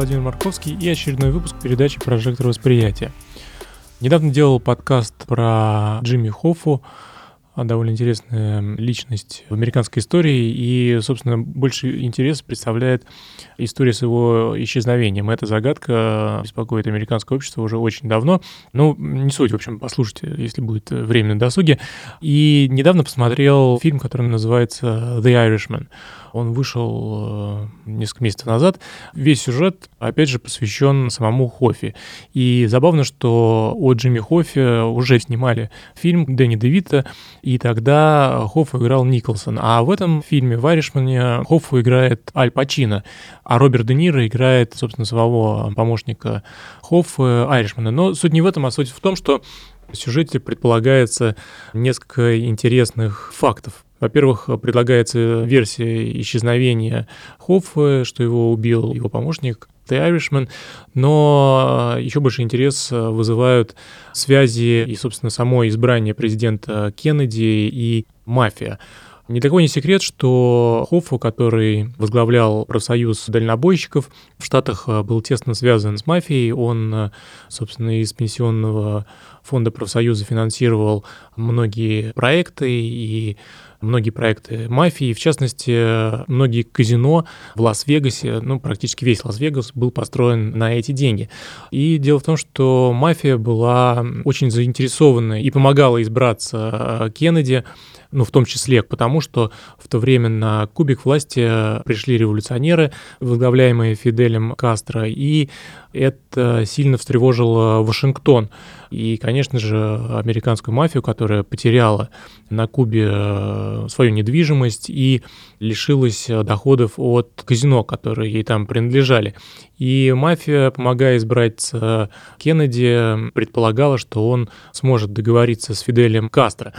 Владимир Марковский и очередной выпуск передачи «Прожектор восприятия». Недавно делал подкаст про Джимми Хоффу, довольно интересная личность в американской истории, и, собственно, больше интерес представляет история с его исчезновением. Эта загадка беспокоит американское общество уже очень давно. Ну, не суть, в общем, послушайте, если будет время на досуге. И недавно посмотрел фильм, который называется «The Irishman». Он вышел э, несколько месяцев назад. Весь сюжет, опять же, посвящен самому Хоффи. И забавно, что о Джимми Хоффи уже снимали фильм Дэнни Девита, тогда Хоффа играл Николсон. А в этом фильме, в «Айришмане», Хоффу играет Аль Пачино, а Роберт Де Ниро играет, собственно, самого помощника Хоффа Айришмана. Но суть не в этом, а суть в том, что в сюжете предполагается несколько интересных фактов. Во-первых, предлагается версия исчезновения Хоффа, что его убил его помощник The Irishman, но еще больше интерес вызывают связи и, собственно, само избрание президента Кеннеди и мафия. Ни такой не секрет, что Хоффу, который возглавлял профсоюз дальнобойщиков, в Штатах был тесно связан с мафией. Он, собственно, из пенсионного фонда профсоюза финансировал многие проекты и многие проекты мафии, в частности, многие казино в Лас-Вегасе, ну, практически весь Лас-Вегас был построен на эти деньги. И дело в том, что мафия была очень заинтересована и помогала избраться Кеннеди, ну, в том числе потому, что в то время на кубик власти пришли революционеры, возглавляемые Фиделем Кастро, и это сильно встревожило Вашингтон. И, конечно же, американскую мафию, которая потеряла на Кубе э, свою недвижимость и лишилась доходов от казино, которые ей там принадлежали. И мафия, помогая избрать Кеннеди, предполагала, что он сможет договориться с Фиделем Кастро.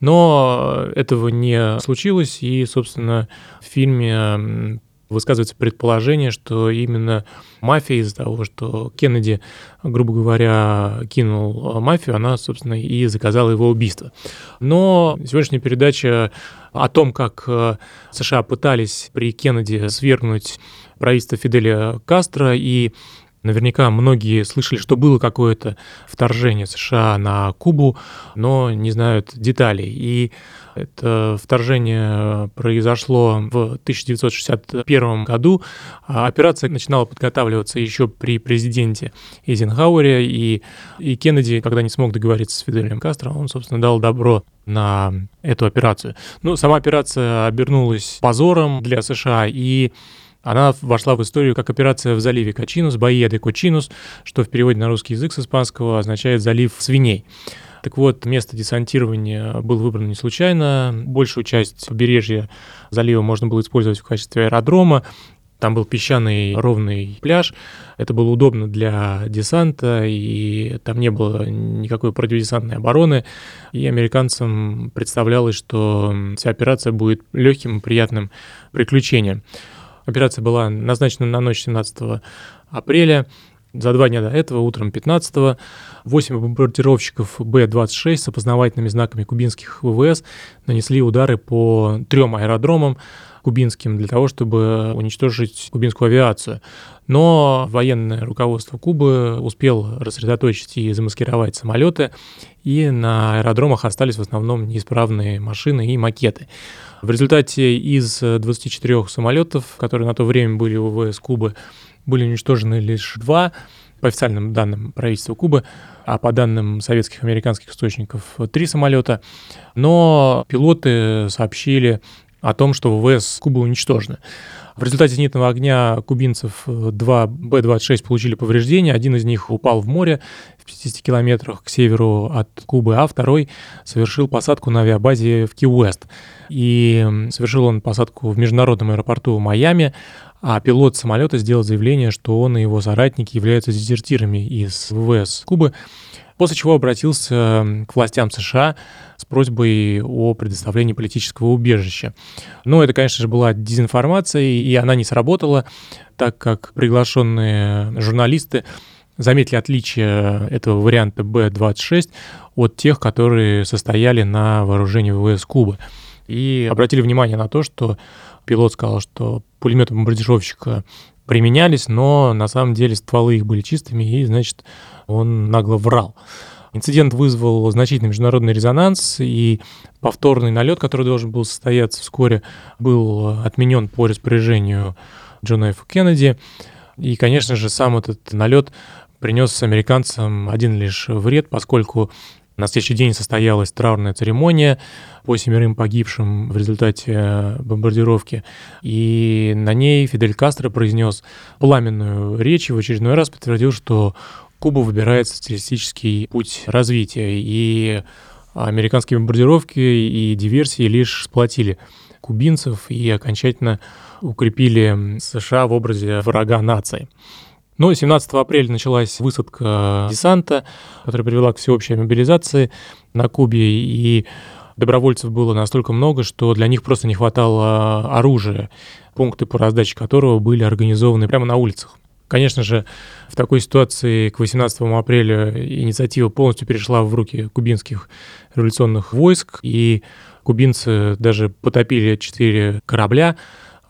Но этого не случилось, и, собственно, в фильме высказывается предположение, что именно мафия из-за того, что Кеннеди, грубо говоря, кинул мафию, она, собственно, и заказала его убийство. Но сегодняшняя передача о том, как э, США пытались при Кеннеди свергнуть правительство Фиделя Кастро и Наверняка многие слышали, что было какое-то вторжение США на Кубу, но не знают деталей. И это вторжение произошло в 1961 году. А операция начинала подготавливаться еще при президенте Эйзенхауэре, и, и Кеннеди, когда не смог договориться с Фиделем Кастро, он, собственно, дал добро на эту операцию. Ну, сама операция обернулась позором для США, и она вошла в историю как операция в заливе Качинус, Баия Кочинус, что в переводе на русский язык с испанского означает «залив свиней». Так вот, место десантирования было выбрано не случайно. Большую часть побережья залива можно было использовать в качестве аэродрома. Там был песчаный ровный пляж. Это было удобно для десанта, и там не было никакой противодесантной обороны. И американцам представлялось, что вся операция будет легким и приятным приключением. Операция была назначена на ночь 17 апреля. За два дня до этого, утром 15-го, 8 бомбардировщиков Б-26 с опознавательными знаками кубинских ВВС нанесли удары по трем аэродромам кубинским для того, чтобы уничтожить кубинскую авиацию. Но военное руководство Кубы успел рассредоточить и замаскировать самолеты, и на аэродромах остались в основном неисправные машины и макеты. В результате из 24 самолетов, которые на то время были у ВВС Кубы, были уничтожены лишь два, по официальным данным правительства Кубы, а по данным советских и американских источников три самолета. Но пилоты сообщили о том, что ВВС Кубы уничтожены. В результате зенитного огня кубинцев два Б-26 получили повреждения. Один из них упал в море в 50 километрах к северу от Кубы, а второй совершил посадку на авиабазе в Ки-Уэст. И совершил он посадку в международном аэропорту Майами, а пилот самолета сделал заявление, что он и его соратники являются дезертирами из ВВС Кубы, после чего обратился к властям США с просьбой о предоставлении политического убежища. Но это, конечно же, была дезинформация, и она не сработала, так как приглашенные журналисты заметили отличие этого варианта Б-26 от тех, которые состояли на вооружении ВВС Кубы. И обратили внимание на то, что пилот сказал, что пулеметы бомбардировщика применялись, но на самом деле стволы их были чистыми, и, значит, он нагло врал. Инцидент вызвал значительный международный резонанс, и повторный налет, который должен был состояться вскоре, был отменен по распоряжению Джона Ф. Кеннеди. И, конечно же, сам этот налет принес американцам один лишь вред, поскольку на следующий день состоялась траурная церемония по семерым погибшим в результате бомбардировки. И на ней Фидель Кастро произнес пламенную речь и в очередной раз подтвердил, что Куба выбирает социалистический путь развития. И американские бомбардировки и диверсии лишь сплотили кубинцев и окончательно укрепили США в образе врага нации. Но 17 апреля началась высадка десанта, которая привела к всеобщей мобилизации на Кубе, и добровольцев было настолько много, что для них просто не хватало оружия, пункты по раздаче которого были организованы прямо на улицах. Конечно же, в такой ситуации к 18 апреля инициатива полностью перешла в руки кубинских революционных войск, и кубинцы даже потопили четыре корабля,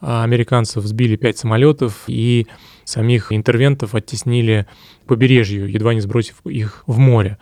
американцев сбили пять самолетов, и самих интервентов оттеснили побережью, едва не сбросив их в море.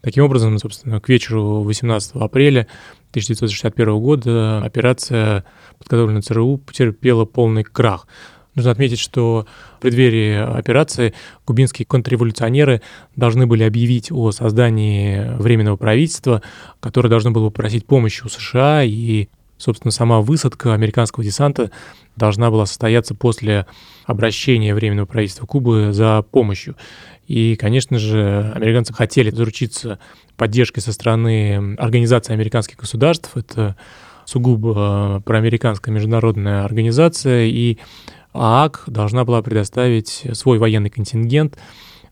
Таким образом, собственно, к вечеру 18 апреля 1961 года операция, подготовленная ЦРУ, потерпела полный крах. Нужно отметить, что в преддверии операции кубинские контрреволюционеры должны были объявить о создании временного правительства, которое должно было попросить помощи у США, и, собственно, сама высадка американского десанта должна была состояться после обращения Временного правительства Кубы за помощью. И, конечно же, американцы хотели заручиться поддержкой со стороны Организации американских государств. Это сугубо проамериканская международная организация, и ААК должна была предоставить свой военный контингент,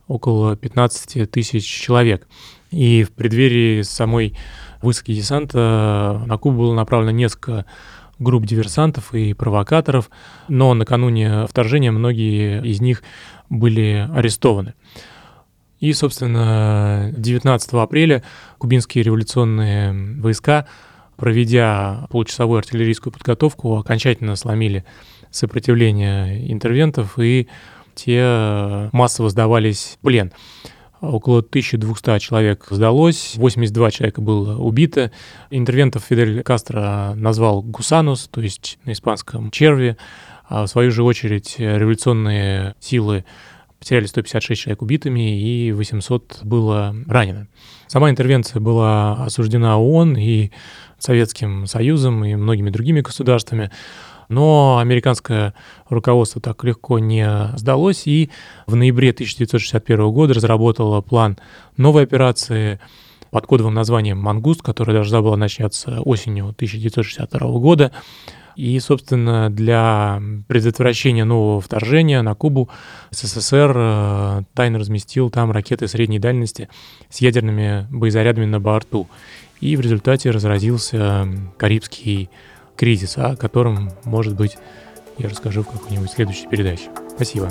около 15 тысяч человек. И в преддверии самой высадки десанта на Кубу было направлено несколько групп диверсантов и провокаторов, но накануне вторжения многие из них были арестованы. И, собственно, 19 апреля кубинские революционные войска, проведя получасовую артиллерийскую подготовку, окончательно сломили сопротивление интервентов, и те массово сдавались в плен. Около 1200 человек сдалось, 82 человека было убито. Интервентов Фидель Кастро назвал «гусанус», то есть на испанском «черви». А в свою же очередь революционные силы потеряли 156 человек убитыми и 800 было ранено. Сама интервенция была осуждена ООН и Советским Союзом и многими другими государствами. Но американское руководство так легко не сдалось, и в ноябре 1961 года разработало план новой операции под кодовым названием «Мангуст», которая должна была начаться осенью 1962 года. И, собственно, для предотвращения нового вторжения на Кубу СССР э, тайно разместил там ракеты средней дальности с ядерными боезарядами на борту. И в результате разразился Карибский кризис, о котором, может быть, я расскажу в какой-нибудь следующей передаче. Спасибо.